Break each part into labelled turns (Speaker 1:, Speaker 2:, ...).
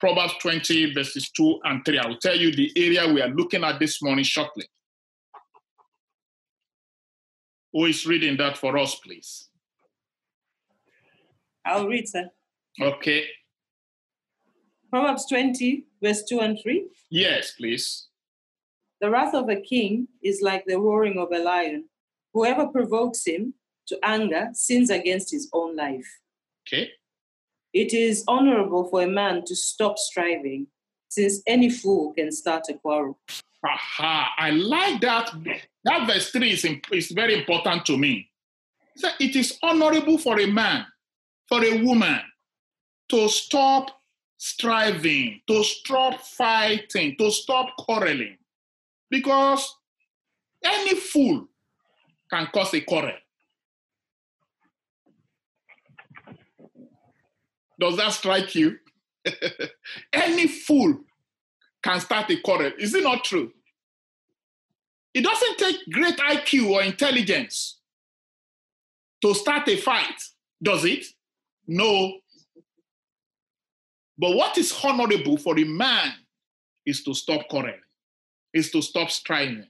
Speaker 1: Proverbs 20, verses 2 and 3. I will tell you the area we are looking at this morning shortly. Who is reading that for us, please?
Speaker 2: I'll read, sir.
Speaker 1: Okay.
Speaker 2: Proverbs 20, verse 2 and 3.
Speaker 1: Yes, please.
Speaker 2: The wrath of a king is like the roaring of a lion. Whoever provokes him to anger sins against his own life.
Speaker 1: Okay.
Speaker 2: It is honorable for a man to stop striving, since any fool can start a quarrel.
Speaker 1: Aha, I like that. That verse 3 is, is very important to me. So it is honorable for a man, for a woman to stop striving, to stop fighting, to stop quarreling. Because any fool can cause a quarrel. Does that strike you? any fool can start a quarrel. Is it not true? It doesn't take great IQ or intelligence to start a fight, does it? No. But what is honorable for a man is to stop quarreling, is to stop striving.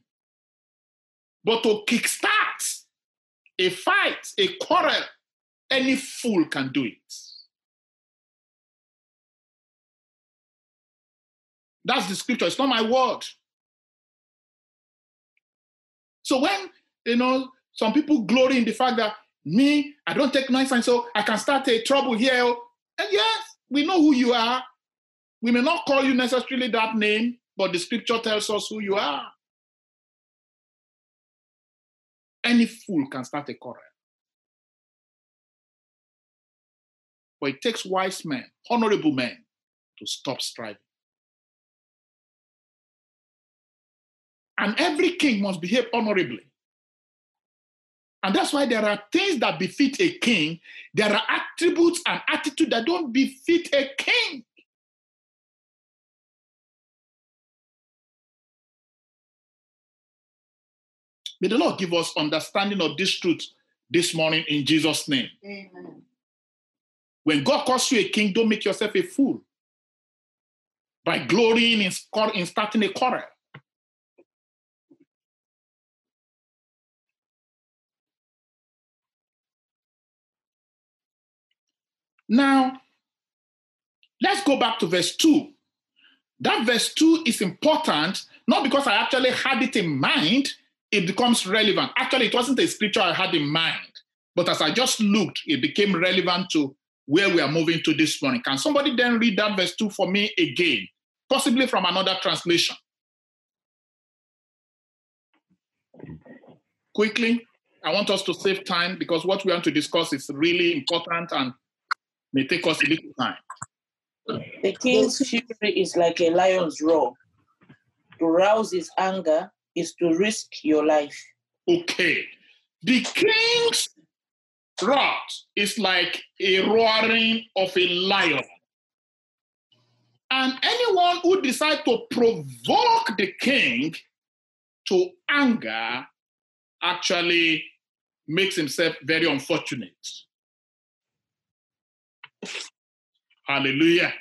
Speaker 1: But to kickstart a fight, a quarrel, any fool can do it. That's the scripture. It's not my word. So when you know some people glory in the fact that me, I don't take nonsense, so I can start a trouble here. Oh. And yes, we know who you are. We may not call you necessarily that name, but the scripture tells us who you are. Any fool can start a quarrel. But it takes wise men, honorable men, to stop striving. And every king must behave honorably. And that's why there are things that befit a king. There are attributes and attitude that don't befit a king. May the Lord give us understanding of this truth this morning in Jesus' name.
Speaker 2: Amen.
Speaker 1: When God calls you a king, don't make yourself a fool by glorying in, in starting a quarrel. Now, let's go back to verse 2. That verse 2 is important, not because I actually had it in mind, it becomes relevant. Actually, it wasn't a scripture I had in mind, but as I just looked, it became relevant to where we are moving to this morning. Can somebody then read that verse 2 for me again, possibly from another translation? Quickly, I want us to save time because what we want to discuss is really important and may take us a little time.
Speaker 3: The king's fury is like a lion's roar. To rouse his anger is to risk your life.
Speaker 1: Okay. The king's wrath is like a roaring of a lion. And anyone who decides to provoke the king to anger actually makes himself very unfortunate. Hallelujah.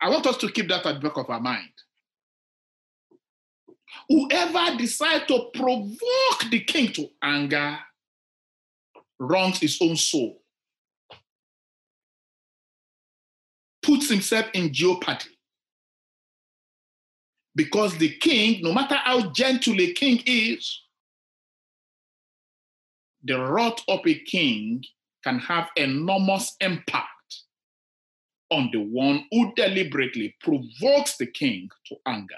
Speaker 1: I want us to keep that at the back of our mind. Whoever decides to provoke the king to anger wrongs his own soul, puts himself in jeopardy. Because the king, no matter how gentle a king is, the wrath of a king can have enormous impact on the one who deliberately provokes the king to anger.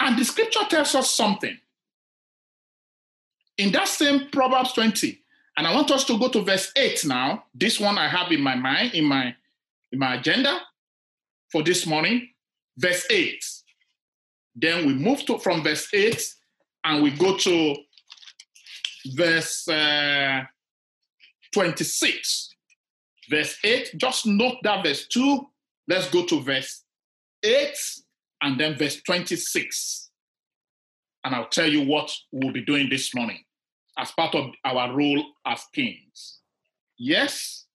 Speaker 1: And the scripture tells us something. In that same Proverbs 20, and I want us to go to verse 8 now. This one I have in my mind, in my, in my agenda for this morning. Verse 8. Then we move to from verse 8 and we go to verse uh, 26. Verse 8, just note that verse 2. Let's go to verse 8 and then verse 26. And I'll tell you what we'll be doing this morning. as part of our role as kings. Yes?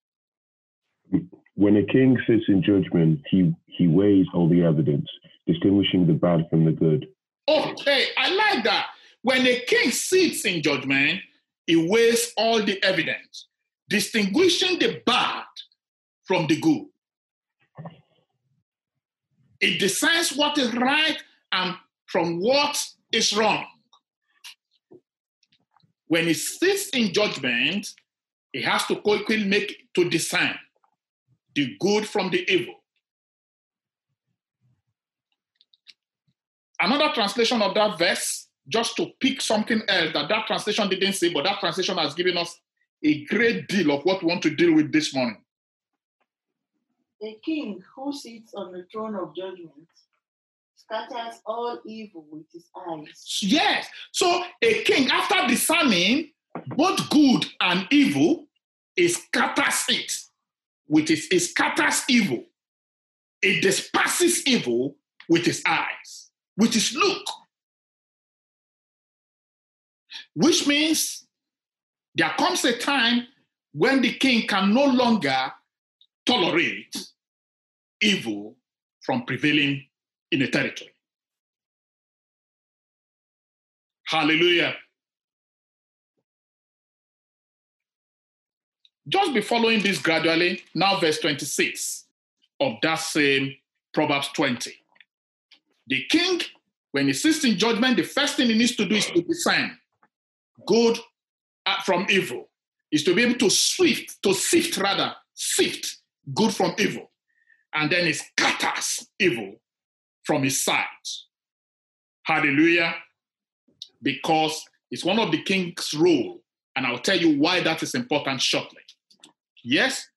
Speaker 4: When a king sits in judgment, he, he weighs all the evidence, distinguishing the bad from the good.
Speaker 1: Okay, I like that. When a king sits in judgment, he weighs all the evidence, distinguishing the bad from the good. It decides what is right and from what is wrong. When he sits in judgment, he has to quickly make to discern the good from the evil. Another translation of that verse, just to pick something else that that translation didn't say, but that translation has given us a great deal of what we want to deal with this morning.
Speaker 5: A king who sits on the throne of judgment scatters all evil with his eyes.
Speaker 1: Yes. So a king, after discerning both good and evil, he scatters it with his, he scatters evil. It disperses evil with his eyes, with his look. Which means there comes a time when the king can no longer tolerate evil from prevailing in a territory. Hallelujah. Just be following this gradually. Now, verse 26 of that same Proverbs 20. The king, when he sits in judgment, the first thing he needs to do is to discern good uh, from evil, is to be able to sift, to sift rather, sift good from evil. And then he scatters evil from his sight. Hallelujah. Because it's one of the king's role. And I'll tell you why that is important shortly. Yes?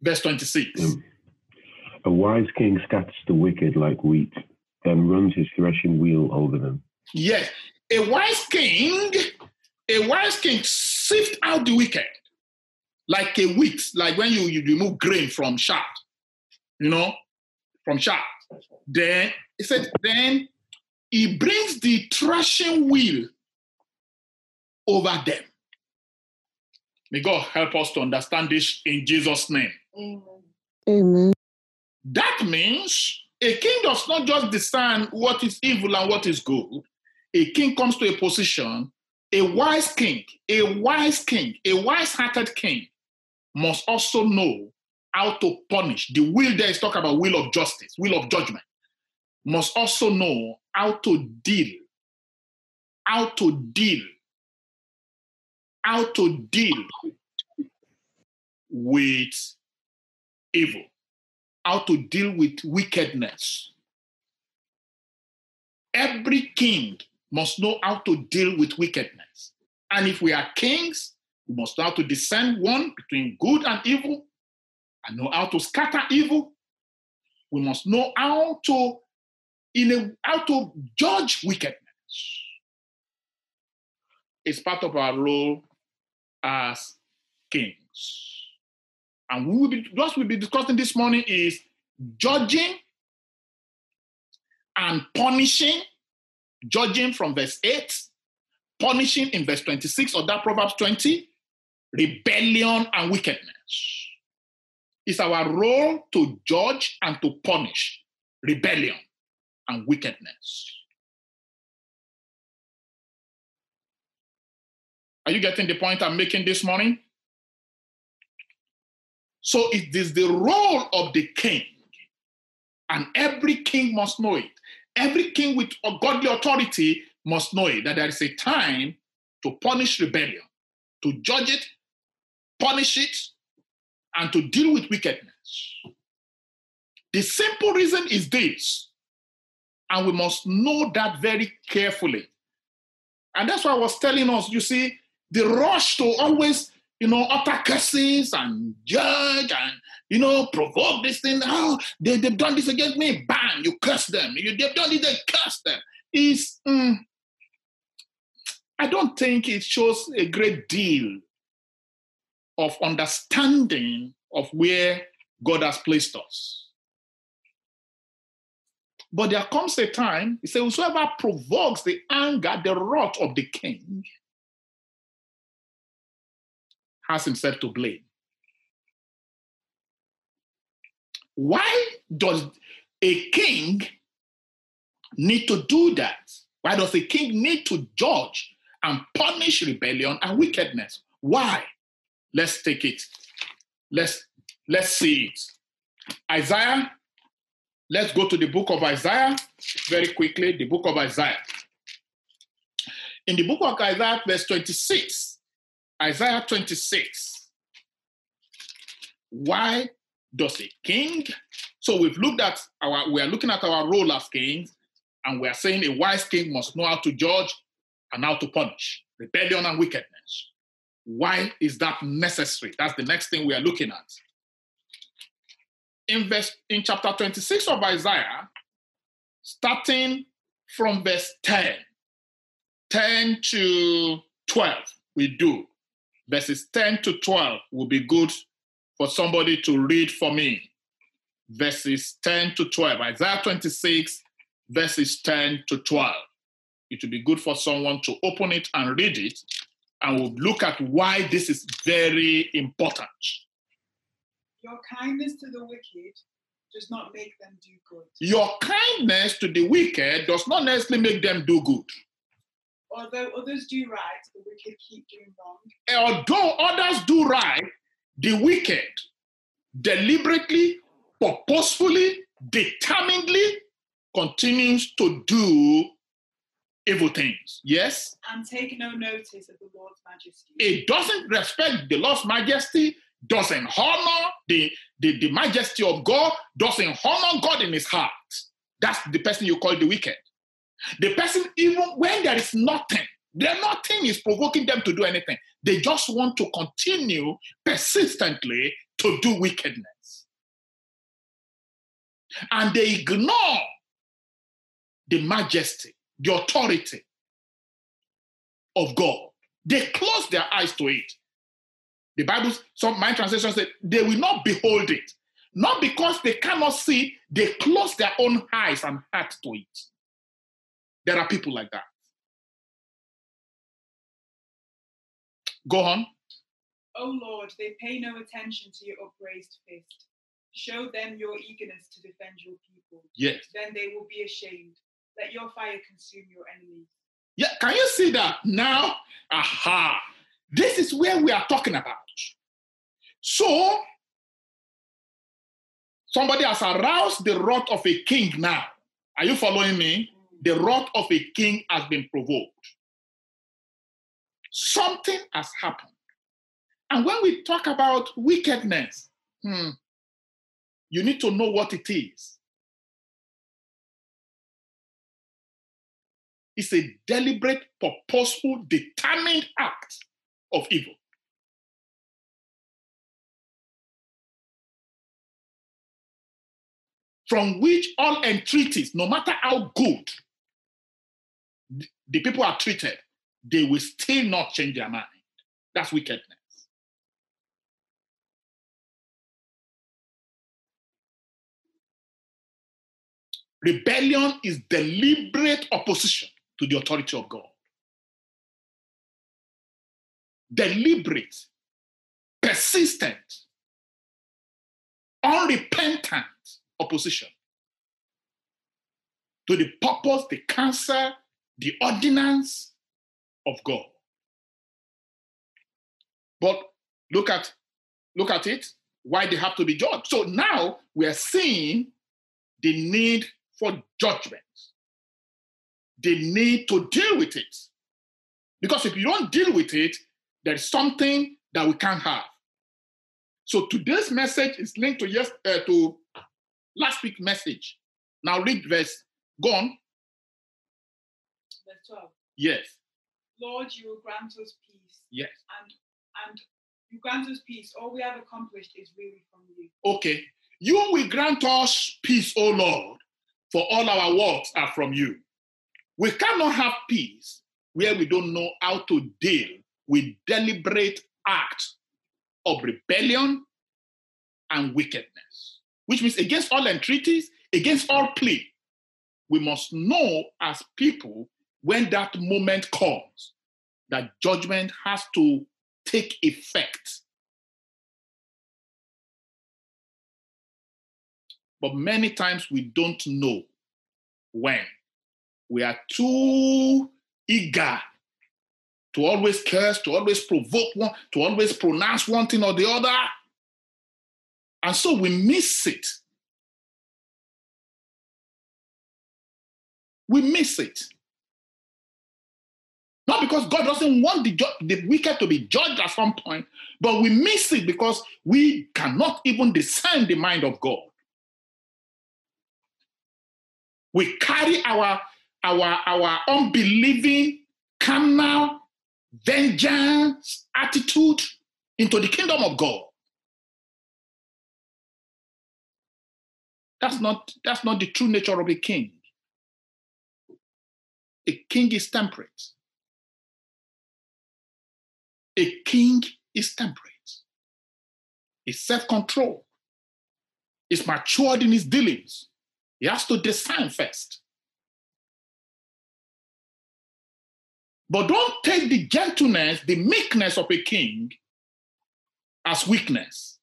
Speaker 1: Verse 26.
Speaker 4: Um, a wise king scatters the wicked like wheat, then runs his threshing wheel over them.
Speaker 1: Yes. A wise king, a wise king sift out the wicked like a wheat, like when you, you remove grain from chaff, you know, from chaff. Then he said, then he brings the threshing wheel over them. May God help us to understand this in Jesus' name.
Speaker 5: Amen.
Speaker 6: Amen.
Speaker 1: That means a king does not just discern what is evil and what is good. A king comes to a position, a wise king, a wise king, a wise hearted king must also know how to punish. The will there is talk about will of justice, will of judgment. Must also know how to deal, how to deal, how to deal with evil, how to deal with wickedness. Every king must know how to deal with wickedness. And if we are kings, we must know how to discern one between good and evil and know how to scatter evil. We must know how to, in a, how to judge wickedness. It's part of our role as kings. And we will be, what we'll be discussing this morning is judging and punishing, judging from verse 8, punishing in verse 26 of that Proverbs 20, rebellion and wickedness. It's our role to judge and to punish rebellion and wickedness. Are you getting the point I'm making this morning? So it is the role of the king, and every king must know it. Every king with a godly authority must know it that there is a time to punish rebellion, to judge it, punish it, and to deal with wickedness. The simple reason is this, and we must know that very carefully. And that's why I was telling us, you see, the rush to always, you know, utter curses and judge and, you know, provoke this thing. Oh, they, they've done this against me. Bang, you curse them. You, they've done it, they curse them. Is, mm, I don't think it shows a great deal of understanding of where God has placed us. But there comes a time, he says, whosoever provokes the anger, the wrath of the king, has himself to blame. Why does a king need to do that? Why does a king need to judge and punish rebellion and wickedness? Why? Let's take it. Let's let's see it. Isaiah. Let's go to the book of Isaiah very quickly. The book of Isaiah. In the book of Isaiah, verse 26, Isaiah 26. Why does a king? So we've looked at our, we are looking at our role as kings, and we are saying a wise king must know how to judge and how to punish rebellion and wickedness. Why is that necessary? That's the next thing we are looking at. In verse in chapter 26 of Isaiah, starting from verse 10, 10 to 12, we do. Verses 10 to 12 will be good for somebody to read for me. Verses 10 to 12. Isaiah 26, verses 10 to 12. It will be good for someone to open it and read it, and we'll look at why this is very important.
Speaker 6: Your kindness to the wicked does not make them do good.
Speaker 1: Your kindness to the wicked does not necessarily make them do good.
Speaker 6: Although others do right, the wicked keep doing wrong.
Speaker 1: Although others do right, the wicked deliberately, purposefully, determinedly continues to do evil things. Yes?
Speaker 6: And take no notice of the Lord's majesty.
Speaker 1: It doesn't respect the Lord's majesty, doesn't honor the, the, the majesty of God, doesn't honor God in his heart. That's the person you call the wicked. The person, even when there is nothing, there nothing is provoking them to do anything. They just want to continue persistently to do wickedness. And they ignore the majesty, the authority of God. They close their eyes to it. The Bible, some my translation said, they will not behold it. Not because they cannot see, they close their own eyes and heart to it. There are people like that. Go on.
Speaker 6: O Lord, they pay no attention to your upraised fist. Show them your eagerness to defend your people.
Speaker 1: Yes.
Speaker 6: Then they will be ashamed. Let your fire consume your enemies.
Speaker 1: Yeah, can you see that now? Aha. This is where we are talking about. So, somebody has aroused the wrath of a king now. Are you following me? The wrath of a king has been provoked. Something has happened. And when we talk about wickedness, hmm, you need to know what it is. It's a deliberate, purposeful, determined act of evil. From which all entreaties, no matter how good the people are treated, they will still not change their mind. That's wickedness. Rebellion is deliberate opposition to the authority of God. Deliberate, persistent, unrepentant opposition to the purpose, the counsel, the ordinance of God. But look at look at it, why they have to be judged. So now we are seeing the need for judgment. the need to deal with it. Because if you don't deal with it, there's something that we can't have. So today's message is linked to yes uh, to last week's message. Now read verse. Go on.
Speaker 6: Verse 12.
Speaker 1: Yes.
Speaker 6: Lord, you will grant us peace.
Speaker 1: Yes.
Speaker 6: And and you grant us peace. All we have accomplished is really from you.
Speaker 1: Okay. You will grant us peace, O Lord, for all our works are from you. We cannot have peace where we don't know how to deal with deliberate acts of rebellion and wickedness, which means against all entreaties, against all plea. We must know as people when that moment comes that judgment has to take effect. But many times we don't know when. We are too eager to always curse, to always provoke one, to always pronounce one thing or the other. And so we miss it. We miss it. Not because God doesn't want the, ju- the wicked to be judged at some point, but we miss it because we cannot even discern the mind of God. We carry our, our, our unbelieving, carnal, vengeance attitude into the kingdom of God. That's not, that's not the true nature of a king. A king is temperate. A king is temperate. He's self-control. He's matured in his dealings. He has to discern first. But don't take the gentleness, the meekness of a king as weakness.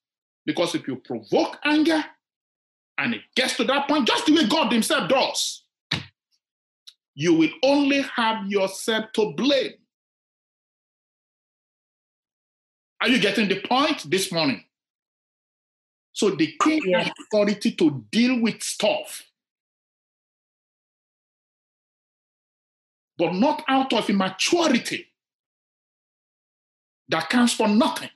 Speaker 1: Because if you provoke anger and it gets to that point, just the way God Himself does, you will only have yourself to blame. Are you getting the point this morning? So the king
Speaker 3: Yes.
Speaker 1: has authority to deal with stuff, but not out of immaturity that counts for nothing.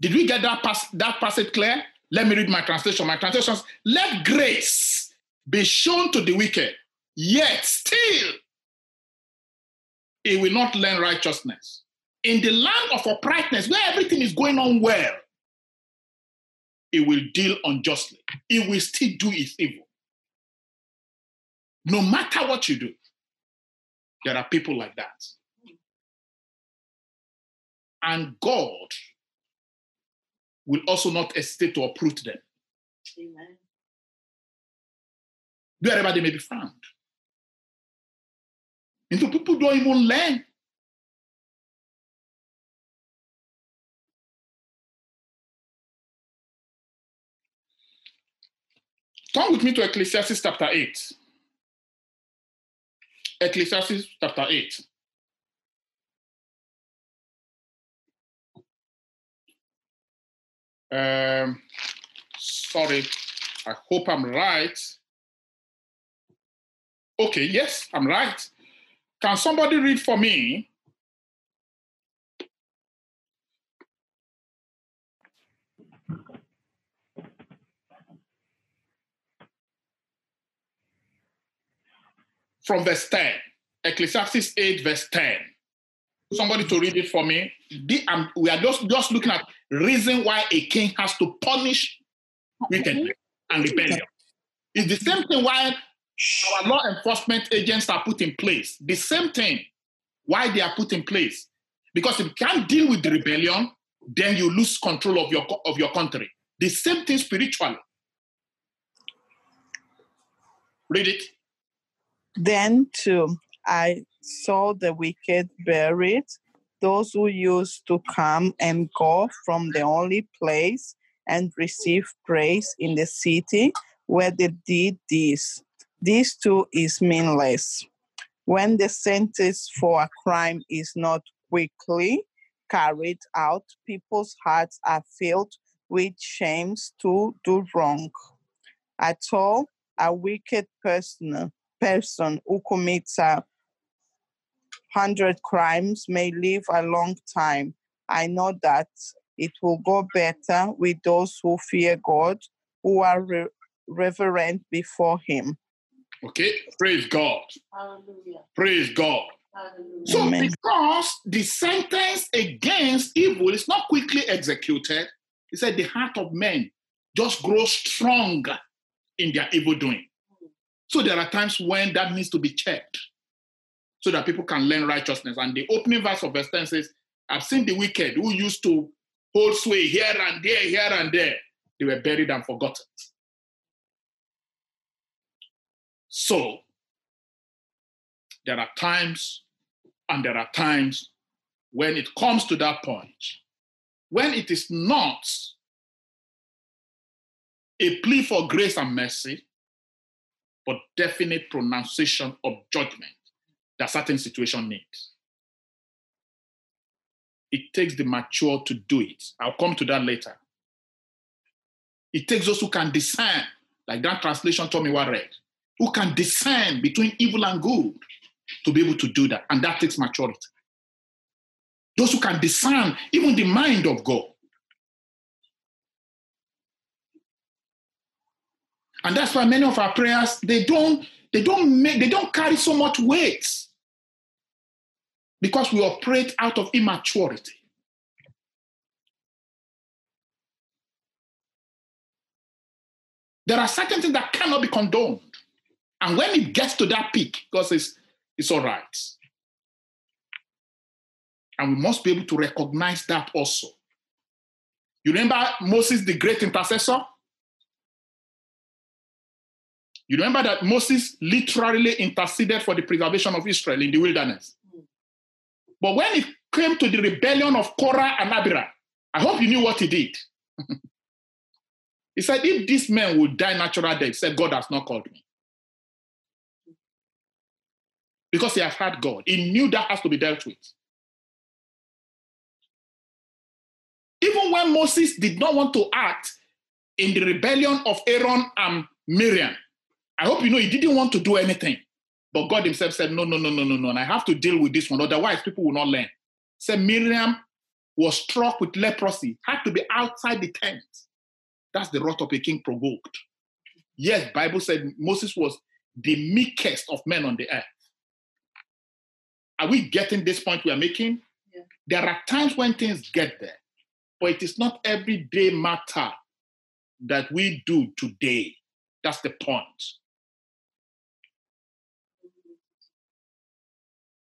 Speaker 1: Did we get that, that passage clear? Let me read my translation. My translation is let grace be shown to the wicked, yet still he will not learn righteousness. In the land of uprightness, where everything is going on well, he will deal unjustly. He will still do his evil. No matter what you do, there are people like that. And God will also not hesitate to uproot them
Speaker 5: Amen.
Speaker 1: Wherever they may be found. And so people don't even learn. Turn with me to Ecclesiastes chapter 8. Ecclesiastes chapter 8. Um, sorry, I hope I'm right. Okay, yes, I'm right. Can somebody read for me? From verse 10, Ecclesiastes 8, verse 10. Somebody to read it for me. Um, we are just, just looking at reason why a king has to punish wickedness and rebellion. It's the same thing why our law enforcement agents are put in place. The same thing why they are put in place. Because if you can't deal with the rebellion, then you lose control of your of your country. The same thing spiritually. Read it.
Speaker 7: Then too I saw the wicked buried, those who used to come and go from the only place and receive praise in the city where they did this. This too is meaningless. When the sentence for a crime is not quickly carried out, people's hearts are filled with shames to do wrong. At all, a wicked person person who commits a hundred crimes may live a long time. I know that it will go better with those who fear God, who are re- reverent before Him.
Speaker 1: Okay. Praise God.
Speaker 5: Hallelujah.
Speaker 1: Praise God.
Speaker 5: Hallelujah.
Speaker 1: So
Speaker 7: Amen.
Speaker 1: because the sentence against evil is not quickly executed, he said the heart of men just grows stronger in their evil doing. So there are times when that needs to be checked so that people can learn righteousness. And the opening verse of verse 10 says, I've seen the wicked who used to hold sway here and there, here and there. They were buried and forgotten. So, there are times and there are times when it comes to that point, when it is not a plea for grace and mercy, but definite pronunciation of judgment that certain situation needs. It takes the mature to do it. I'll come to that later. It takes those who can discern, like that translation Tommy what read, who can discern between evil and good to be able to do that. And that takes maturity. Those who can discern even the mind of God. And that's why many of our prayers, they don't, they don't make, they don't carry so much weight. Because we operate out of immaturity. There are certain things that cannot be condoned. And when it gets to that peak, because it's, it's all right. And we must be able to recognize that also. You remember Moses, the great intercessor? You remember that Moses literally interceded for the preservation of Israel in the wilderness. But when it came to the rebellion of Korah and Abiram, I hope you knew what he did. he said, If this man would die natural death, said, God has not called me. Because he has had God. He knew that has to be dealt with. Even when Moses did not want to act in the rebellion of Aaron and Miriam, I hope you know he didn't want to do anything. But God himself said, No, no, no, no, no, no. And I have to deal with this one. Otherwise, people will not learn. Said Miriam was struck with leprosy, had to be outside the tent. That's the wrath of a king provoked. Yes, Bible said Moses was the meekest of men on the earth. Are we getting this point we are making?
Speaker 2: Yeah.
Speaker 1: There are times when things get there, but it is not everyday matter that we do today. That's the point.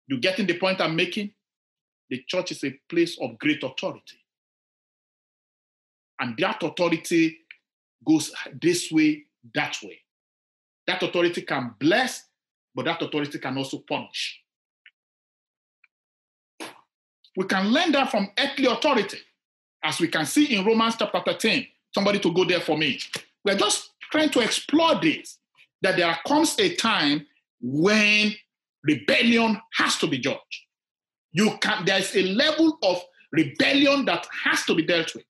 Speaker 1: You getting the point I'm making? The church is a place of great authority. And that authority goes this way, that way. That authority can bless, but that authority can also punish. We can learn that from earthly authority, as we can see in Romans chapter 13. Somebody to go there for me. We're just trying to explore this that there comes a time when rebellion has to be judged. You can there's a level of rebellion that has to be dealt with.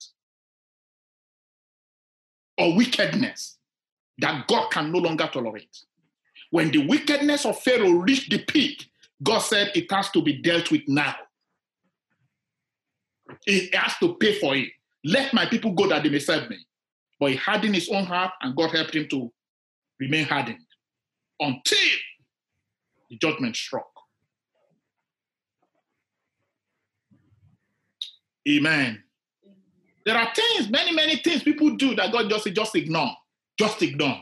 Speaker 1: Or wickedness that God can no longer tolerate. When the wickedness of Pharaoh reached the peak, God said it has to be dealt with now. He has to pay for it. Let my people go that they may serve me. But he hardened his own heart, and God helped him to remain hardened until the judgment struck. Amen. There are things, many, many things people do that God just just ignore, just ignore.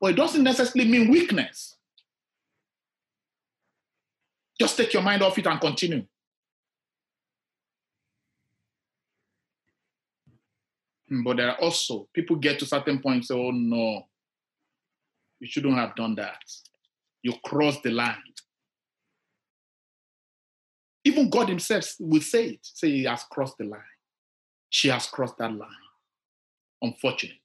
Speaker 1: But it doesn't necessarily mean weakness. Just take your mind off it and continue. But there are also people get to certain points, say, oh no, you shouldn't have done that. You crossed the line. Even God Himself will say it, say He has crossed the line. She has crossed that line, unfortunately.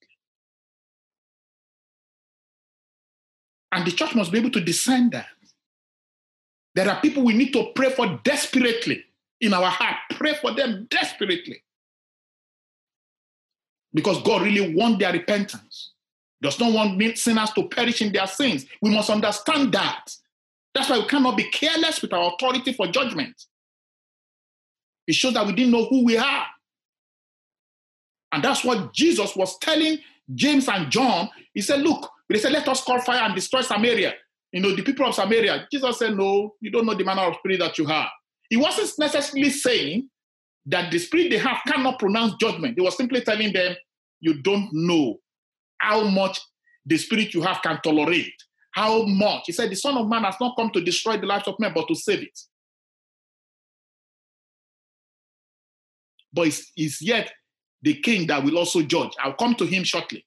Speaker 1: And the church must be able to discern that. There are people we need to pray for desperately in our heart. Pray for them desperately. Because God really wants their repentance. Does not want sinners to perish in their sins. We must understand that. That's why we cannot be careless with our authority for judgment. It shows that we didn't know who we are. And that's what Jesus was telling James and John. He said, Look, they said, Let us call fire and destroy Samaria. You know, the people of Samaria. Jesus said, No, you don't know the manner of spirit that you have. He wasn't necessarily saying that the spirit they have cannot pronounce judgment. He was simply telling them, You don't know how much the spirit you have can tolerate. How much? He said, The Son of Man has not come to destroy the lives of men, but to save it. But it's, it's yet the king that will also judge. I'll come to him shortly.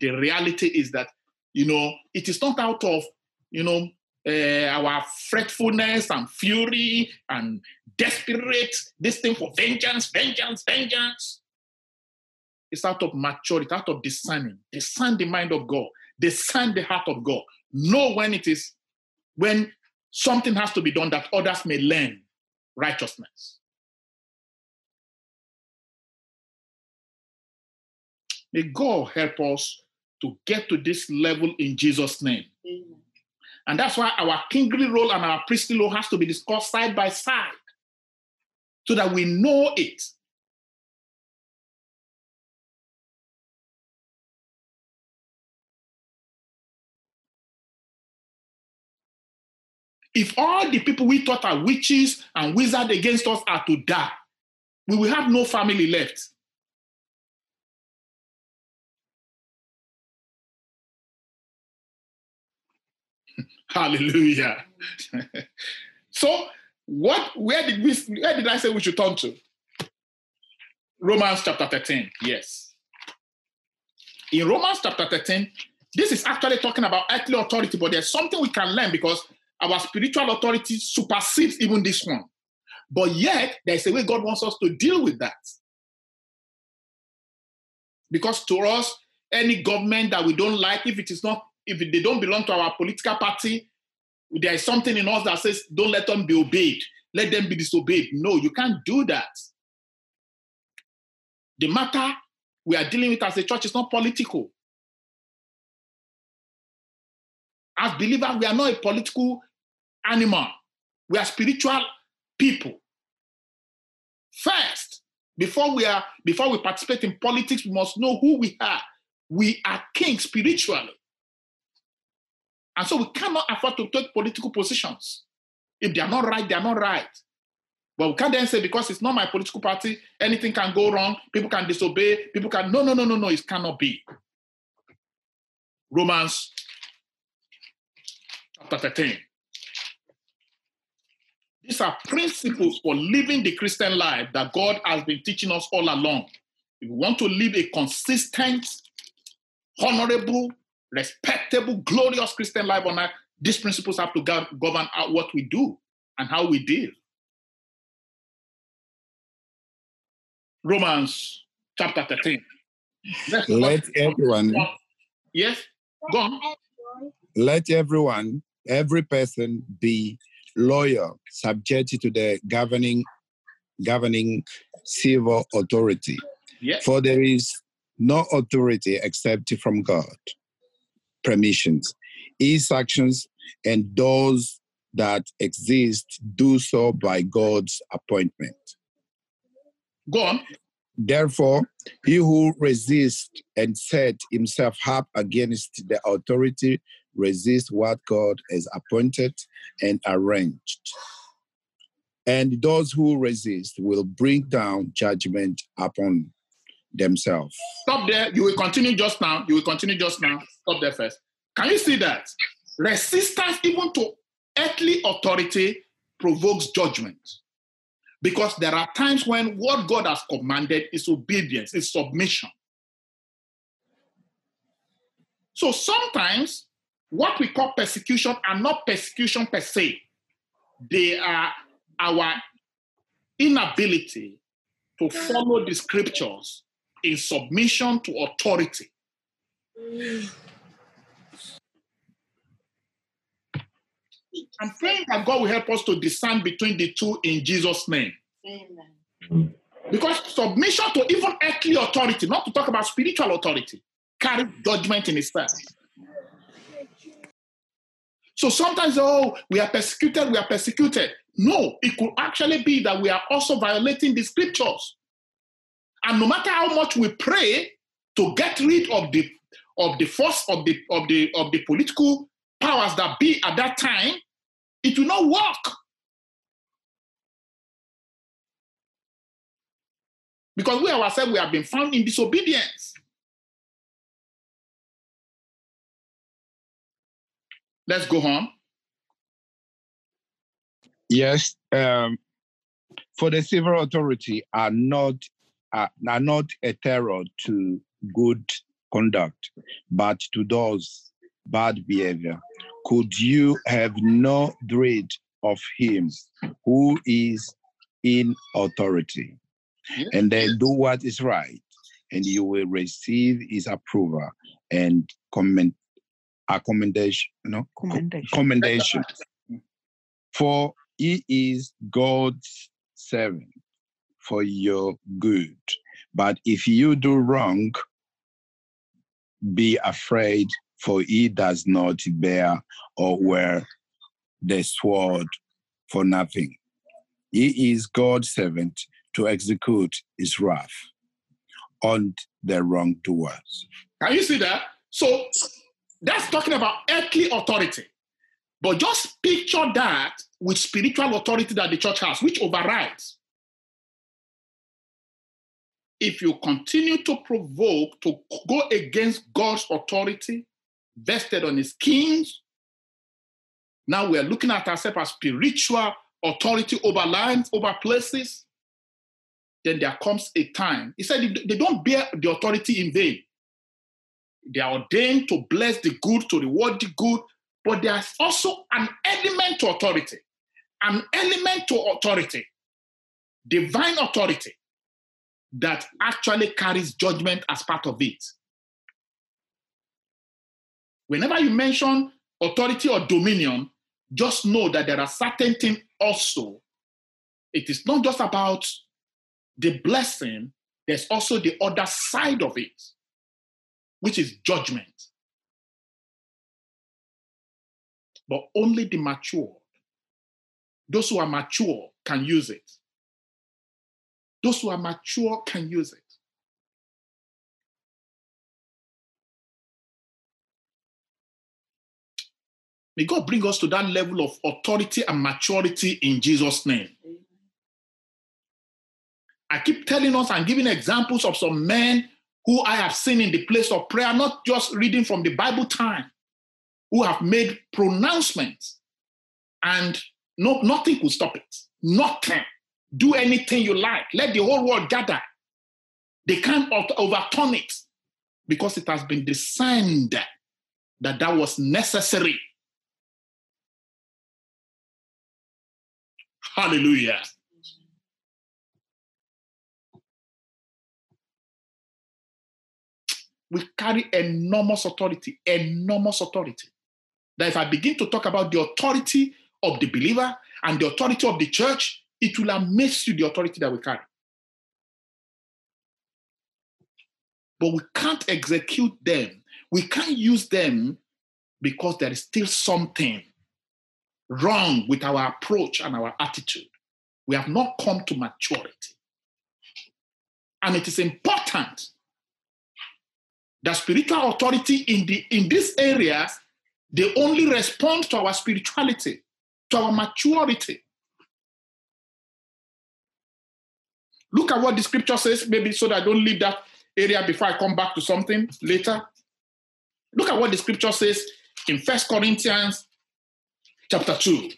Speaker 1: The reality is that you know, it is not out of, you know, uh, our fretfulness and fury and desperate, this thing for vengeance, vengeance, vengeance. It's out of maturity, out of discerning. Discern the mind of God, discern the heart of God. Know when it is, when something has to be done that others may learn righteousness. May God help us to get to this level in Jesus' name.
Speaker 5: Amen.
Speaker 1: And that's why our kingly role and our priestly role has to be discussed side by side so that we know it. If all the people we thought are witches and wizards against us are to die, we will have no family left. Hallelujah. so, what where did we where did I say we should turn to? Romans chapter 13. Yes. In Romans chapter 13, this is actually talking about earthly authority, but there's something we can learn because our spiritual authority supersedes even this one. But yet, there's a way God wants us to deal with that. Because to us, any government that we don't like, if it is not, if they don't belong to our political party, there is something in us that says, don't let them be obeyed, let them be disobeyed. No, you can't do that. The matter we are dealing with as a church is not political. As believers, we are not a political animal. We are spiritual people. First, before we are before we participate in politics, we must know who we are. We are kings spiritually. And so we cannot afford to take political positions. If they are not right, they are not right. But we can't then say because it's not my political party, anything can go wrong, people can disobey, people can. No, no, no, no, no, it cannot be. Romans chapter 13. These are principles for living the Christian life that God has been teaching us all along. If we want to live a consistent, honorable, respectable, glorious Christian life on earth, these principles have to govern what we do and how we deal. Romans chapter 13.
Speaker 8: Let everyone.
Speaker 1: Yes, go on.
Speaker 8: Let everyone, every person be loyal, subject to the governing governing civil authority.
Speaker 1: Yes.
Speaker 8: For there is no authority except from God. Permissions. His actions and those that exist do so by God's appointment.
Speaker 1: Go on.
Speaker 8: Therefore, he who resists and set himself up against the authority resists what God has appointed and arranged. And those who resist will bring down judgment upon themselves.
Speaker 1: Stop there. You will continue just now. You will continue just now. Stop there first. Can you see that? Resistance, even to earthly authority, provokes judgment. Because there are times when what God has commanded is obedience, is submission. So sometimes what we call persecution are not persecution per se, they are our inability to follow the scriptures in submission to authority. I'm praying that God will help us to discern between the two in Jesus' name.
Speaker 5: Amen.
Speaker 1: Because submission to even earthly authority, not to talk about spiritual authority, carries judgment in itself. So sometimes, oh, we are persecuted, we are persecuted. No, it could actually be that we are also violating the scriptures. And no matter how much we pray to get rid of the of the force of the of the of the political powers that be at that time, it will not work. Because we ourselves we have been found in disobedience. Let's go on.
Speaker 8: Yes, um, for the civil authority are not are, are not a terror to good conduct, but to those bad behavior, could you have no dread of him who is in authority? And then do what is right and you will receive his approval and comment accommodation no
Speaker 7: Commendation.
Speaker 8: commendation. For he is god's servant for your good but if you do wrong be afraid for he does not bear or wear the sword for nothing he is god's servant to execute his wrath on the wrongdoers
Speaker 1: Can you see that? So that's talking about earthly authority. But just picture that with spiritual authority that the church has, which overrides. If you continue to provoke to go against God's authority vested on his kings, now we are looking at ourselves as spiritual authority over lands, over places. Then there comes a time. He said they don't bear the authority in vain they are ordained to bless the good, to reward the good, but there's also an element to authority, an element to authority, divine authority, that actually carries judgment as part of it. Whenever you mention authority or dominion, just know that there are certain things also. It is not just about the blessing, there's also the other side of it which is judgment. But only the mature, those who are mature, can use it. Those who are mature can use it. May God bring us to that level of authority and maturity in Jesus' name. I keep telling us and giving examples of some men who I have seen in the place of prayer, not just reading from the Bible time, who have made pronouncements and no, nothing could stop it. Nothing. Do anything you like. Let the whole world gather. They can't overturn it because it has been designed that that was necessary. Hallelujah. we carry enormous authority, enormous authority. That if I begin to talk about the authority of the believer and the authority of the church, it will amaze you the authority that we carry. But we can't execute them. We can't use them because there is still something wrong with our approach and our attitude. We have not come to maturity. And it is important that spiritual authority in the in these areas they only respond to our spirituality to our maturity look at what the scripture says maybe so that i don't leave that area before i come back to something later look at what the scripture says in first corinthians chapter 2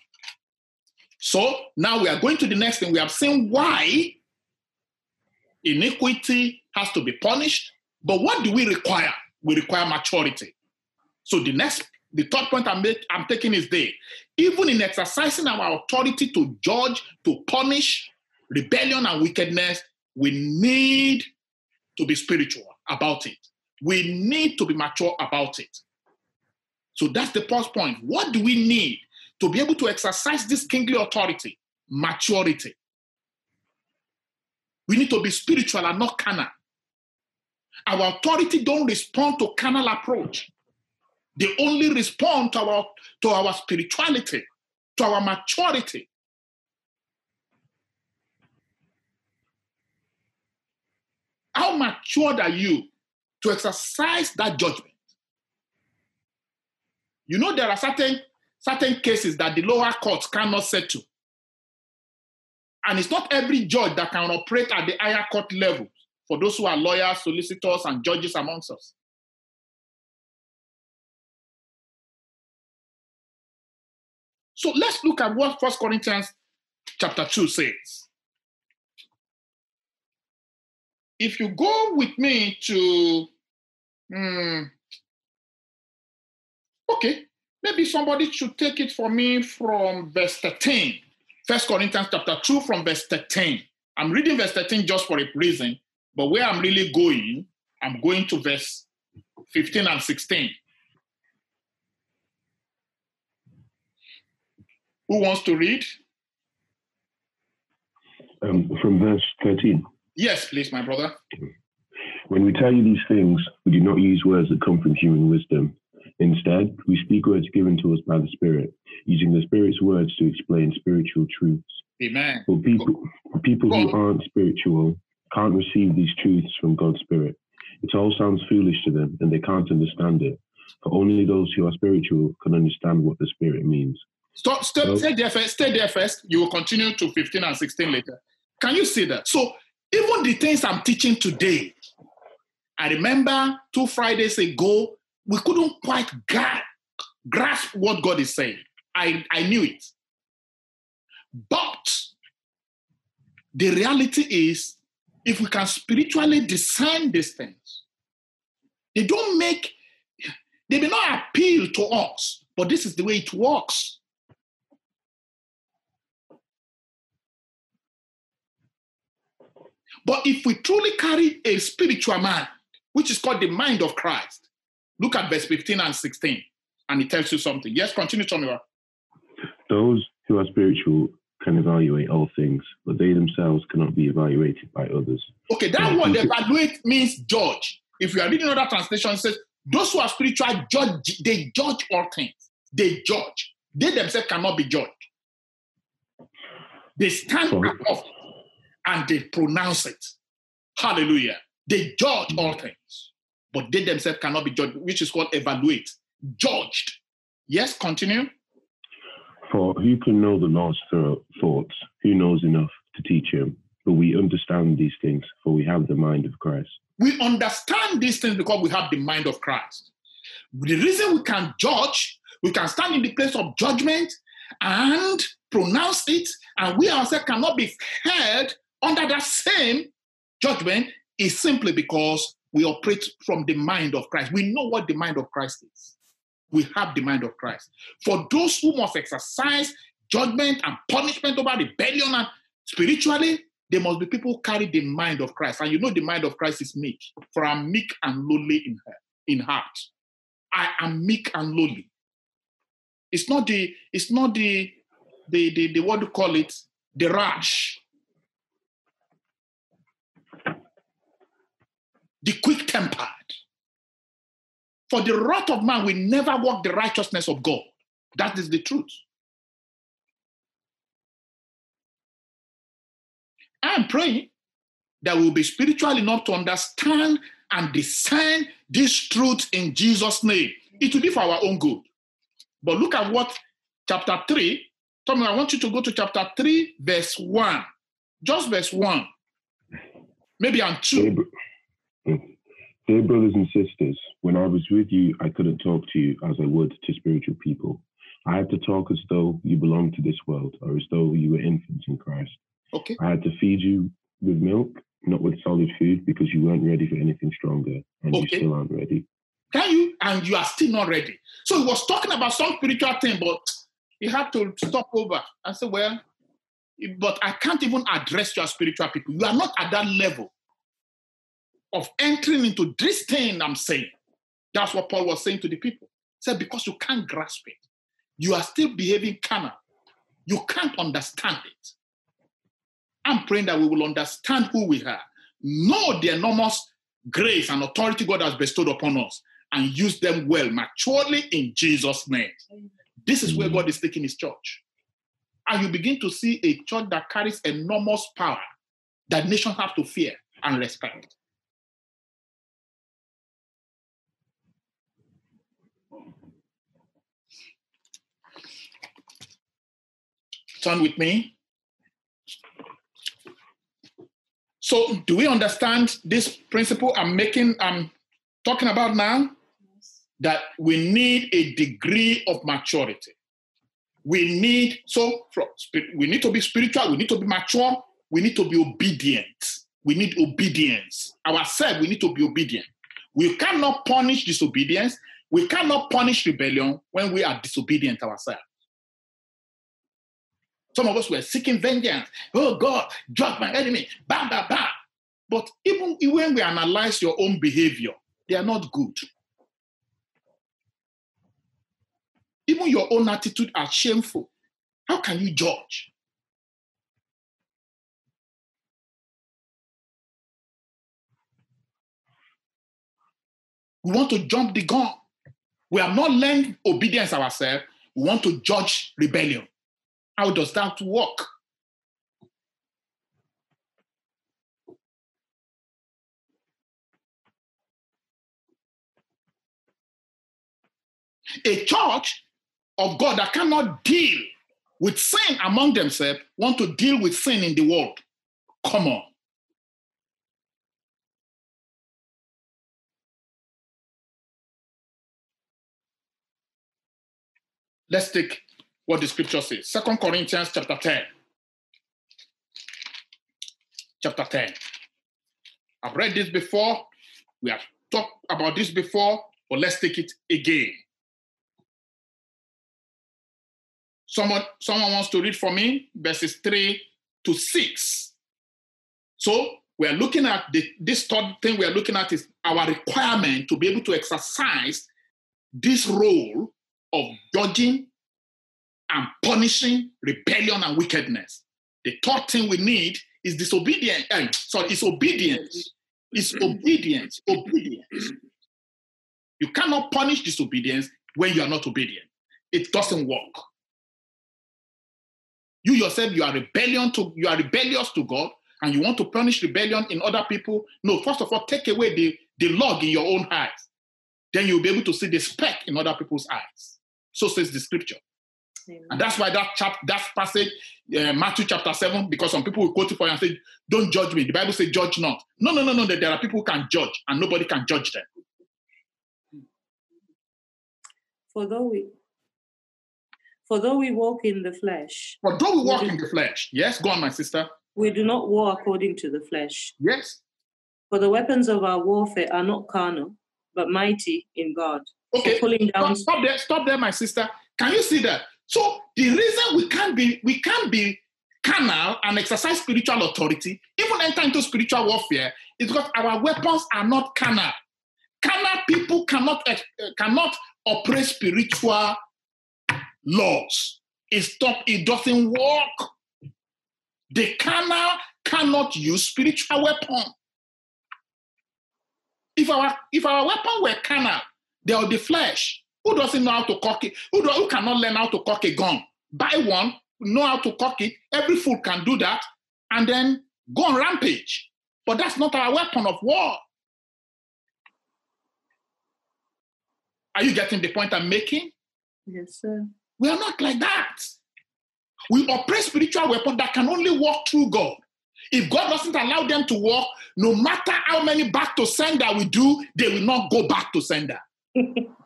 Speaker 1: so now we are going to the next thing we have seen why iniquity has to be punished but what do we require? We require maturity. So the next, the third point I'm, make, I'm taking is there. Even in exercising our authority to judge, to punish rebellion and wickedness, we need to be spiritual about it. We need to be mature about it. So that's the first point. What do we need to be able to exercise this kingly authority? Maturity. We need to be spiritual and not carnal. Our authority don't respond to carnal approach. They only respond to our, to our spirituality, to our maturity. How matured are you to exercise that judgment? You know, there are certain, certain cases that the lower courts cannot settle. And it's not every judge that can operate at the higher court level for those who are lawyers, solicitors, and judges amongst us. So let's look at what First Corinthians chapter 2 says. If you go with me to, hmm, Okay, maybe somebody should take it for me from verse 13. First Corinthians chapter 2 from verse 13. I'm reading verse 13 just for a reason, but where I'm really going, I'm going to verse 15 and 16. Who wants to read?
Speaker 4: Um, from verse 13.
Speaker 1: Yes, please, my brother.
Speaker 4: When we tell you these things, we do not use words that come from human wisdom. Instead, we speak words given to us by the Spirit, using the Spirit's words to explain spiritual truths.
Speaker 1: Amen.
Speaker 4: But people, people who aren't spiritual can't receive these truths from God's Spirit. It all sounds foolish to them, and they can't understand it. For only those who are spiritual can understand what the Spirit means.
Speaker 1: Stop, stop,
Speaker 4: Well-
Speaker 1: stay there first. Stay there first. You will continue to 15 and 16 later. Can you see that? So, even the things I'm teaching today, I remember two Fridays ago, we couldn't quite ga- grasp what God is saying. I, I knew it. But the reality is, if we can spiritually discern these things, they don't make, they may not appeal to us, but this is the way it works. But if we truly carry a spiritual mind, which is called the mind of Christ, look at verse 15 and 16, and it tells you something. Yes, continue, Tommy.
Speaker 4: Those who are spiritual can evaluate all things, but they themselves cannot be evaluated by others.
Speaker 1: Okay, that word evaluate means judge. If you are reading other translation, it says those who are spiritual judge, they judge all things. They judge. They themselves cannot be judged. They stand above and they pronounce it. Hallelujah. They judge all things, but they themselves cannot be judged, which is called evaluate. Judged. Yes, continue.
Speaker 4: For who can know the Lord's thoughts? Who knows enough to teach him? But we understand these things, for we have the mind of Christ.
Speaker 1: We understand these things because we have the mind of Christ. The reason we can judge, we can stand in the place of judgment and pronounce it, and we ourselves cannot be held under that same judgment is simply because we operate from the mind of Christ. We know what the mind of Christ is. We have the mind of Christ. For those who must exercise judgment and punishment over rebellion and spiritually, there must be people who carry the mind of Christ. And you know the mind of Christ is meek, for I'm meek and lowly in heart. In heart. I am meek and lowly. It's not the, it's not the, the, the, the what do you call it, the rash. The quick tempered. For the wrath of man will never work the righteousness of God. That is the truth. I am praying that we will be spiritual enough to understand and discern this truth in Jesus' name. It will be for our own good. But look at what chapter 3, Tommy, I want you to go to chapter 3, verse 1. Just verse 1. Maybe and 2.
Speaker 4: Dear, br-. Dear brothers and sisters, when I was with you, I couldn't talk to you as I would to spiritual people. I had to talk as though you belonged to this world or as though you were infants in Christ.
Speaker 1: Okay.
Speaker 4: I had to feed you with milk, not with solid food, because you weren't ready for anything stronger, and you
Speaker 1: Okay.
Speaker 4: still aren't ready.
Speaker 1: Can you? And you are still not ready. So he was talking about some spiritual thing, but he had to stop over and say, Well, but I can't even address your spiritual people. You are not at that level of entering into this thing I'm saying. That's what Paul was saying to the people. He said, Because you can't grasp it, you are still behaving carnal. You can't understand it. I'm praying that we will understand who we are, know the enormous grace and authority God has bestowed upon us, and use them well, maturely in Jesus' name. This is where God is taking his church. And you begin to see a church that carries enormous power that nations have to fear and respect. Turn with me. So, do we understand this principle I'm making, I'm talking about now? That we need a degree of maturity. We need, so we need to be spiritual, we need to be mature, we need to be obedient. We need obedience. Ourselves, we need to be obedient. We cannot punish disobedience. We cannot punish rebellion when we are disobedient ourselves. Some of us were seeking vengeance. Oh God, judge my enemy. Bam, bam, bam. But even when we analyze your own behavior, they are not good. Even your own attitude are shameful. How can you judge? We want to jump the gun. We have not learned obedience ourselves. We want to judge rebellion. How does that work? A church of God that cannot deal with sin among themselves want to deal with sin in the world. Come on. Let's take what the scripture says. Second Corinthians chapter 10. Chapter 10. I've read this before. We have talked about this before, but let's take it again. Someone, someone wants to read for me verses 3 to 6. So we are looking at the, this third thing we are looking at is our requirement to be able to exercise this role of judging and punishing rebellion and wickedness. The third thing we need is disobedience. Uh, sorry, it's obedience. It's obedience. Obedience. You cannot punish disobedience when you are not obedient. It doesn't work. You yourself, you are rebellion to you are rebellious to God, and you want to punish rebellion in other people. No, first of all, take away the, the log in your own eyes. Then you'll be able to see the speck in other people's eyes. So says the scripture.
Speaker 2: Amen.
Speaker 1: And that's why that chap, that passage, uh, Matthew chapter 7, because some people will quote it for you and say, Don't judge me. The Bible says, Judge not. No, no, no, no. There are people who can judge, and nobody can judge them.
Speaker 2: For though we for though we walk in the flesh,
Speaker 1: But though we walk in the flesh, yes, go on, my sister.
Speaker 2: we do not war according to the flesh.
Speaker 1: Yes.
Speaker 2: For the weapons of our warfare are not carnal, but mighty in God.
Speaker 1: Okay.
Speaker 2: For pulling down
Speaker 1: Stop, stop there, stop there, my sister. Can you see that? So the reason we can't be we can't be carnal and exercise spiritual authority, even enter into spiritual warfare, is because our weapons are not carnal. Carnal people cannot uh, cannot operate spiritual laws. It stop. It doesn't work. The carnal cannot use spiritual weapon. If our if our weapon were carnal, they are the flesh. Who doesn't know how to cock it? Who, do, who cannot learn how to cock a gun? Buy one, know how to cock it. Every fool can do that, and then go on rampage. But that's not our weapon of war. Are you getting the point I'm making?
Speaker 2: Yes, sir.
Speaker 1: We are not like that. We operate spiritual weapon that can only walk through God. If God doesn't allow them to walk, no matter how many back to sender we do, they will not go back to sender.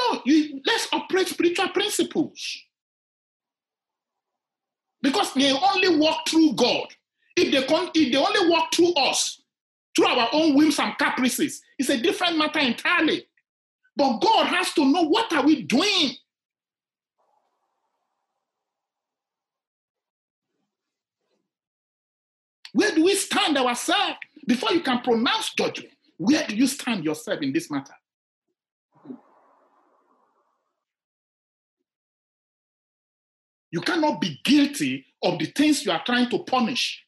Speaker 1: No, you, let's operate spiritual principles. Because they only walk through God. If they, con- if they only walk through us, through our own whims and caprices, it's a different matter entirely. But God has to know what are we doing? Where do we stand ourselves before you can pronounce judgment? Where do you stand yourself in this matter? You cannot be guilty of the things you are trying to punish.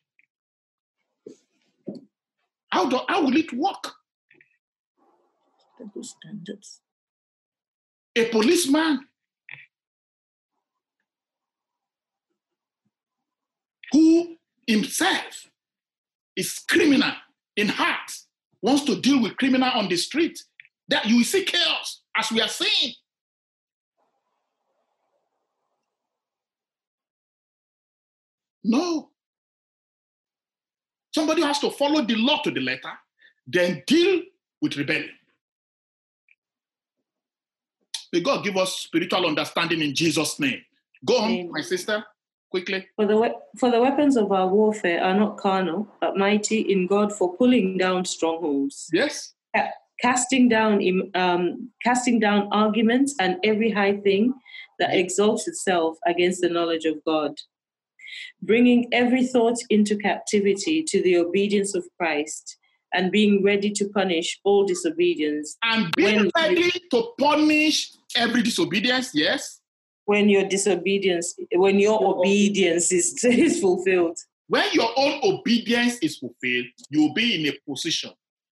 Speaker 1: How, do, how will it work?
Speaker 3: Double standards.
Speaker 1: A policeman who himself is criminal in heart wants to deal with criminal on the street, that you will see chaos, as we are seeing. No. Somebody has to follow the law to the letter, then deal with rebellion. May God give us spiritual understanding in Jesus' name. Go on,
Speaker 2: Amen.
Speaker 1: my sister. Quickly.
Speaker 2: For the, we- for the weapons of our warfare are not carnal, but mighty in God for pulling down strongholds,
Speaker 1: Yes.
Speaker 2: ca- casting down um, casting down arguments and every high thing that exalts itself against the knowledge of God, bringing every thought into captivity to the obedience of Christ, and being ready to punish all disobedience
Speaker 1: And being ready to punish every disobedience. Yes.
Speaker 2: when your disobedience, when your obedience is, is fulfilled.
Speaker 1: When your own obedience is fulfilled, you will be in a position,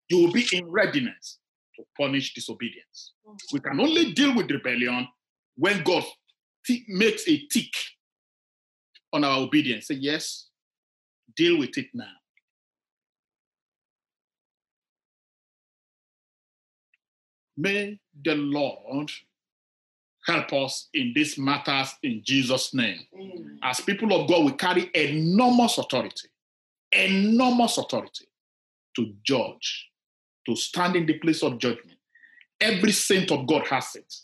Speaker 1: you will be in readiness to punish disobedience. We can only deal with rebellion when God t- makes a tick on our obedience. Say, yes, deal with it now. May the Lord help us in these matters in Jesus' name
Speaker 5: Amen.
Speaker 1: as people of God, we carry enormous authority, enormous authority to judge, to stand in the place of judgment. Every saint of God has it.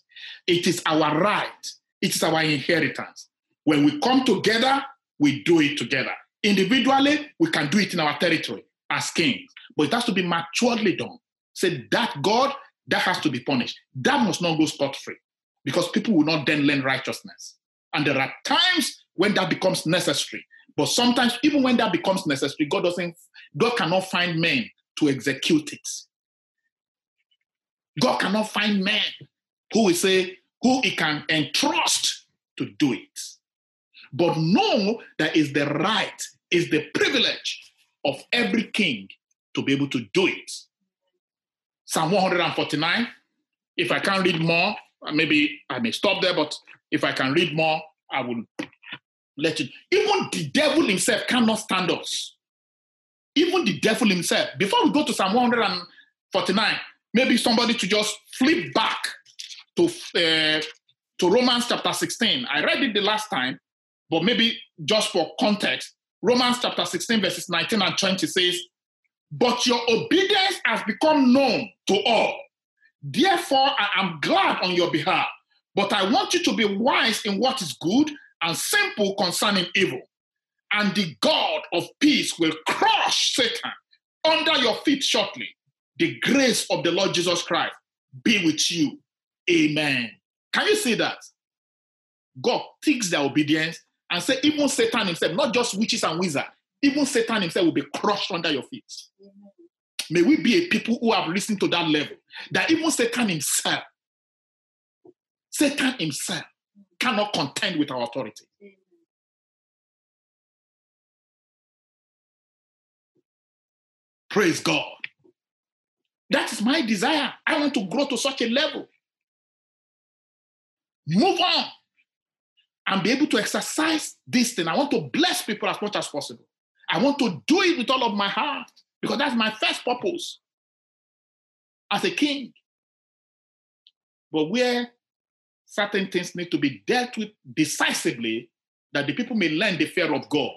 Speaker 1: It is our right, it is our inheritance. When we come together, we do it together. Individually, we can do it in our territory as kings, but it has to be maturely done. Say that God, that has to be punished. That must not go scot free because people will not then learn righteousness. And there are times when that becomes necessary. But sometimes, even when that becomes necessary, God doesn't, God cannot find men to execute it. God cannot find men who will say, who he can entrust to do it. But know that is the right, is the privilege of every king to be able to do it. Psalm 149, if I can't read more, maybe I may stop there, but if I can read more, I will let you. Even the devil himself cannot stand us. Even the devil himself. Before we go to Psalm 149, maybe somebody to just flip back to, uh, to Romans chapter 16. I read it the last time, but maybe just for context, Romans chapter 16, verses 19 and 20 says, But your obedience has become known to all. Therefore, I am glad on your behalf. But I want you to be wise in what is good and simple concerning evil. And the God of peace will crush Satan under your feet shortly. The grace of the Lord Jesus Christ be with you. Amen. Can you see that? God takes their obedience and say, even Satan himself, not just witches and wizards, even Satan himself will be crushed under your feet. May we be a people who have listened to that level. That even Satan himself, Satan himself cannot contend with our authority. Praise God. That is my desire. I want to grow to such a level. Move on and be able to exercise this thing. I want to bless people as much as possible. I want to do it with all of my heart because that's my first purpose as a king. But where certain things need to be dealt with decisively, that the people may learn the fear of God,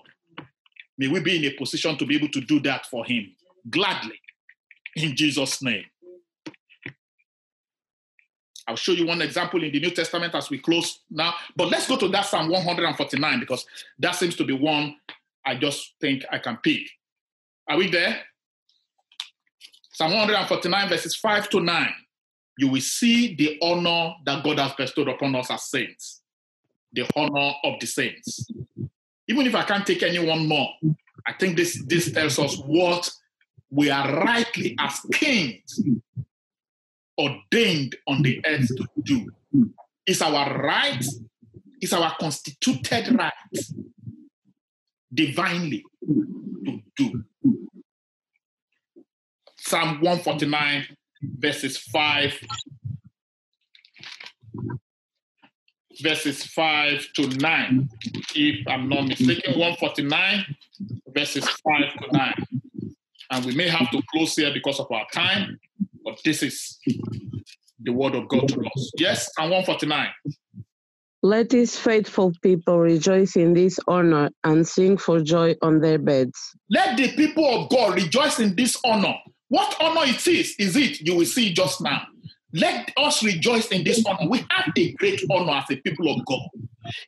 Speaker 1: may we be in a position to be able to do that for Him gladly in Jesus' name. I'll show you one example in the New Testament as we close now. But let's go to that Psalm 149 because that seems to be one I just think I can pick. Are we there? Psalm 149, verses 5 to 9. You will see the honor that God has bestowed upon us as saints, the honor of the saints. Even if I can't take anyone more, I think this, this tells us what we are rightly as kings ordained on the earth to do. It's our right, it's our constituted right divinely to do. Psalm 149, verses 5, verses 5 to 9. If I'm not mistaken, 149, verses 5 to 9. And we may have to close here because of our time, but this is the word of God to us. Yes, and 149.
Speaker 9: Let these faithful people rejoice in this honor and sing for joy on their beds.
Speaker 1: Let the people of God rejoice in this honor. What honor it is, is it? You will see just now. Let us rejoice in this honor. We have a great honor as a people of God.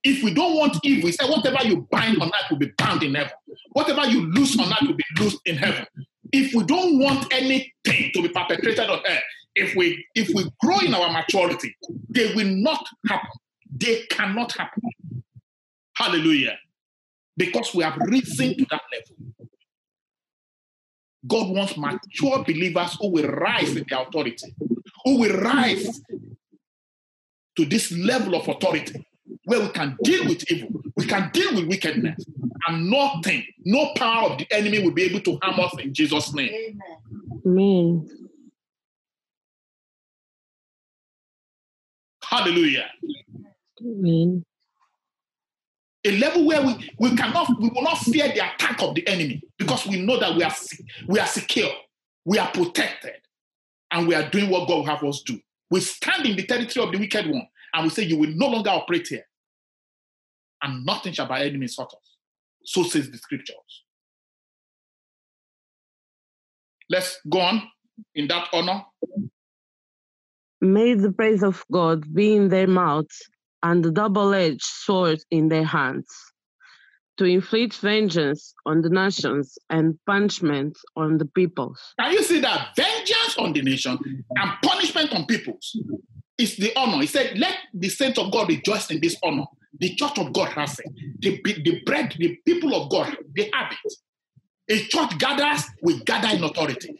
Speaker 1: If we don't want evil, he said, whatever you bind on earth will be bound in heaven. Whatever you loose on earth will be loosed in heaven. If we don't want anything to be perpetrated on earth, if we if we grow in our maturity, they will not happen. They cannot happen. Hallelujah. Because we have risen to that level. God wants mature believers who will rise in the authority, who will rise to this level of authority where we can deal with evil, we can deal with wickedness, and nothing, no power of the enemy will be able to harm us in Jesus' name.
Speaker 5: Amen.
Speaker 9: Amen.
Speaker 1: Hallelujah.
Speaker 9: Amen.
Speaker 1: A level where we, we cannot, we will not fear the attack of the enemy because we know that we are we are secure, we are protected, and we are doing what God will have us do. We stand in the territory of the wicked one, and we say, You will no longer operate here, and nothing shall by any means hurt us. So says the scriptures. Let's go on in that honor.
Speaker 9: May the praise of God be in their mouths and the double edged sword in their hands, to inflict vengeance on the nations and punishment on the peoples.
Speaker 1: Can you see that vengeance on the nation and punishment on peoples is the honor? He said, Let the saints of God rejoice in this honor. The church of God has it. The, the bread, the people of God, they have it. A church gathers, we gather in authority,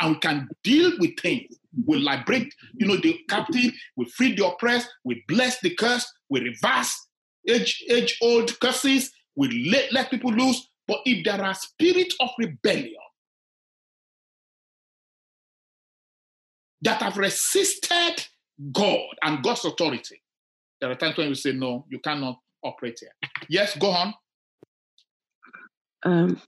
Speaker 1: and we can deal with things. We liberate, you know, the captive, we free the oppressed, we bless the cursed, we reverse age, age old curses, we let, let people loose. But if there are spirits of rebellion that have resisted God and God's authority, there are times when we say, no, you cannot operate here. Yes, go on.
Speaker 9: Um,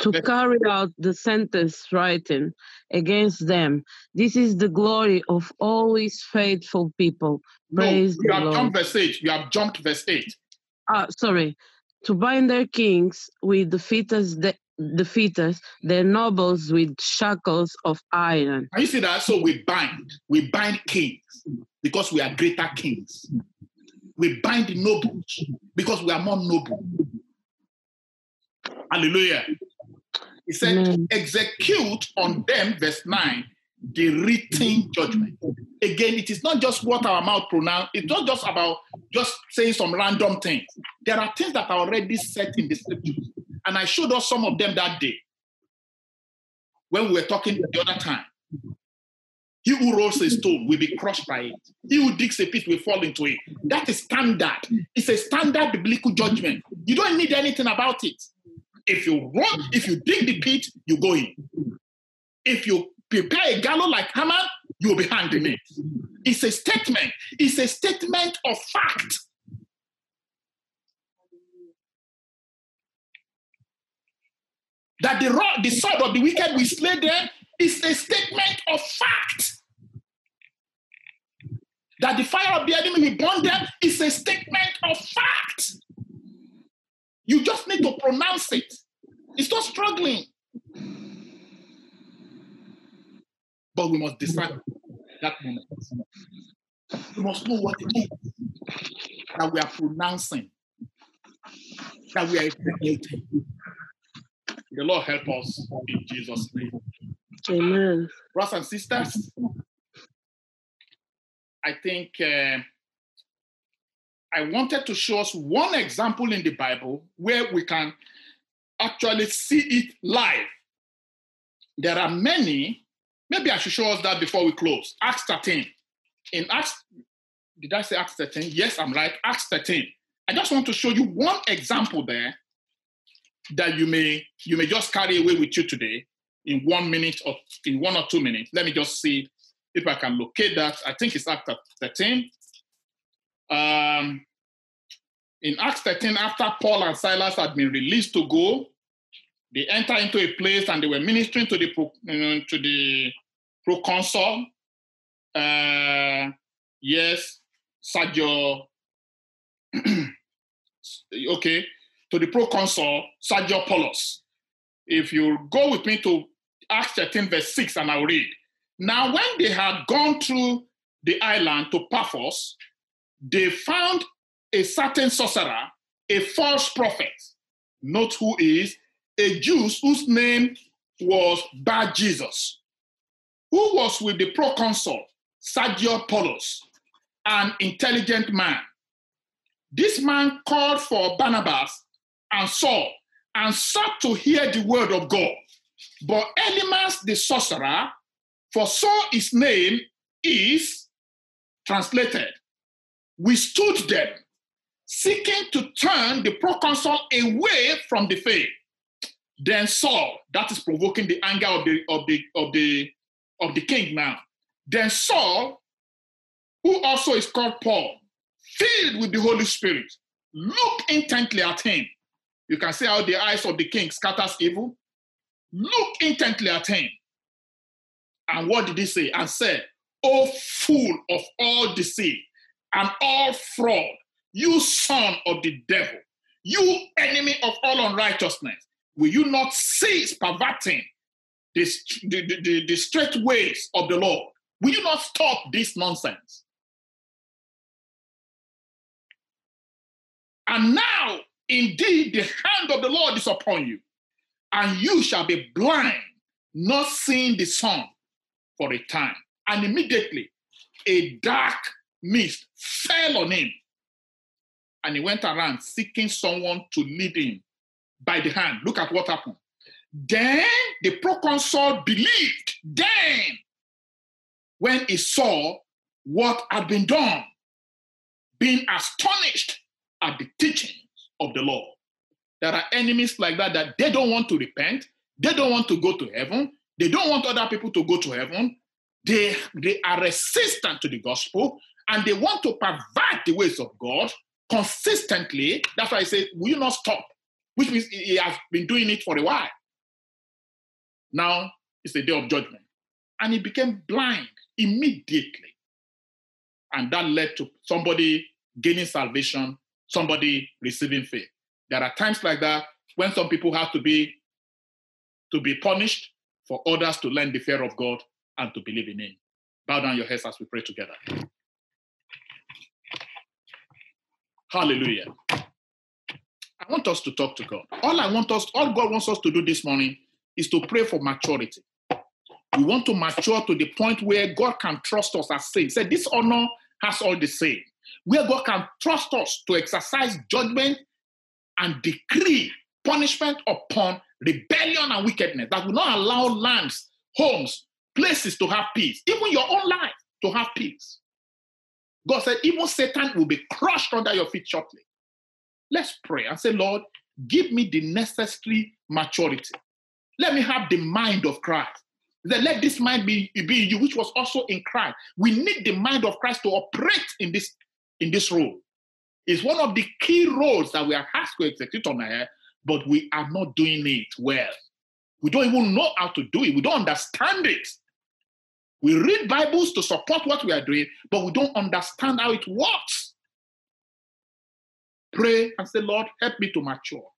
Speaker 9: to carry out the sentence written against them. This is the glory of all his faithful people.
Speaker 1: No,
Speaker 9: Praise
Speaker 1: you
Speaker 9: the
Speaker 1: have
Speaker 9: Lord.
Speaker 1: jumped verse 8. You have jumped verse 8.
Speaker 9: Ah, sorry. To bind their kings with the fetters, the, the fetters, their nobles with shackles of iron.
Speaker 1: Can you see that? So we bind. We bind kings because we are greater kings. We bind nobles because we are more noble. Hallelujah. He said,
Speaker 9: Amen.
Speaker 1: execute on them, verse 9, the written judgment. Again, it is not just what our mouth pronounce, it's not just about just saying some random things. There are things that are already set in the scriptures. And I showed us some of them that day when we were talking the other time. He who rolls a stone will be crushed by it. He who digs a pit will fall into it. That is standard. It's a standard biblical judgment. You don't need anything about it. If you if you dig the pit, you go in. If you prepare a gallows like Haman, you will be hanged in it. It's a statement. It's a statement of fact. That the rod, the sword of the wicked will slay them is a statement of fact. That the fire of the enemy will burn them is a statement of fact. You just need to pronounce it. It's not struggling. But we must decide that moment. We must know what it is that we are pronouncing, that we are executing. The Lord help us in Jesus' name.
Speaker 9: Amen.
Speaker 1: Brothers and sisters, I think uh, I wanted to show us one example in the Bible where we can actually see it live. There are many. Maybe I should show us that before we close. Acts 13. In Acts, did I say Acts 13? Yes, I'm right. Acts 13. I just want to show you one example there that you may you may just carry away with you today in one minute or in one or two minutes. Let me just see if I can locate that. I think it's Acts 13. Um, in Acts 13, after Paul and Silas had been released to go, they entered into a place and they were ministering to the pro, uh, to the proconsul. Uh, yes, Sergio. okay, to the proconsul Sergio Paulus. If you go with me to Acts 13, verse 6, and I'll read. Now, when they had gone through the island to Paphos, they found a certain sorcerer, a false prophet. Note who is a Jew whose name was Bar Jesus, who was with the proconsul Sergio Paulus, an intelligent man. This man called for Barnabas and Saul and sought to hear the word of God. But Elymas the sorcerer, for so his name is translated, withstood them, seeking to turn the proconsul away from the faith. Then Saul, that is provoking the anger of the of the of the of the king now. Then Saul, who also is called Paul, filled with the Holy Spirit, looked intently at him. You can see how the eyes of the king scatters evil. Look intently at him. And what did he say? And said, O fool of all deceit and all fraud, you son of the devil, you enemy of all unrighteousness, will you not cease perverting the, the, the, the straight ways of the Lord? Will you not stop this nonsense? And now, indeed, the hand of the Lord is upon you, and you shall be blind, not seeing the sun for a time. And immediately, a dark mist fell on him, and he went around seeking someone to lead him by the hand. Look at what happened. Then the proconsul believed. Then, when he saw what had been done, being astonished at the teachings of the Lord. There are enemies like that that they don't want to repent, they don't want to go to heaven, they don't want other people to go to heaven. They, they are resistant to the gospel and they want to pervert the ways of God consistently. That's why I say, will you not stop? Which means he has been doing it for a while. Now it's the day of judgment. And he became blind immediately. And that led to somebody gaining salvation, somebody receiving faith. There are times like that when some people have to be to be punished for others to learn the fear of God and to believe in him. Bow down your heads as we pray together. Hallelujah. I want us to talk to God. All I want us, all God wants us to do this morning is to pray for maturity. We want to mature to the point where God can trust us as saints. Say, this honor has all the same. Where God can trust us to exercise judgment and decree punishment upon rebellion and wickedness that will not allow lands, homes, places to have peace, even your own life to have peace. God said, even Satan will be crushed under your feet shortly. Let's pray and say, Lord, give me the necessary maturity. Let me have the mind of Christ. Then let this mind be, be you, which was also in Christ. We need the mind of Christ to operate in this, in this role. It's one of the key roles that we are asked to execute on air, but we are not doing it well. We don't even know how to do it. We don't understand it. We read Bibles to support what we are doing, but we don't understand how it works. Pray and say, Lord, help me to mature.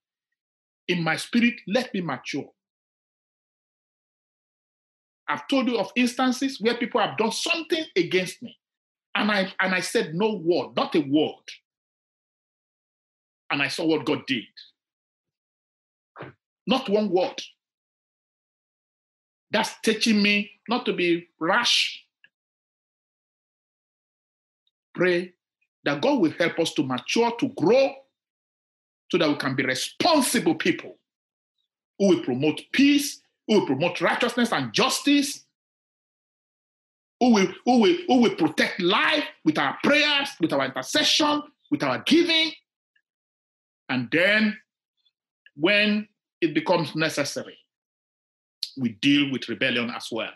Speaker 1: In my spirit, let me mature. I've told you of instances where people have done something against me. And I and I said no word, not a word. And I saw what God did. Not one word. That's teaching me not to be rash. Pray that God will help us to mature, to grow, so that we can be responsible people who will promote peace, who will promote righteousness and justice, who will, who will, who will protect life with our prayers, with our intercession, with our giving. And then when it becomes necessary, we deal with rebellion as well.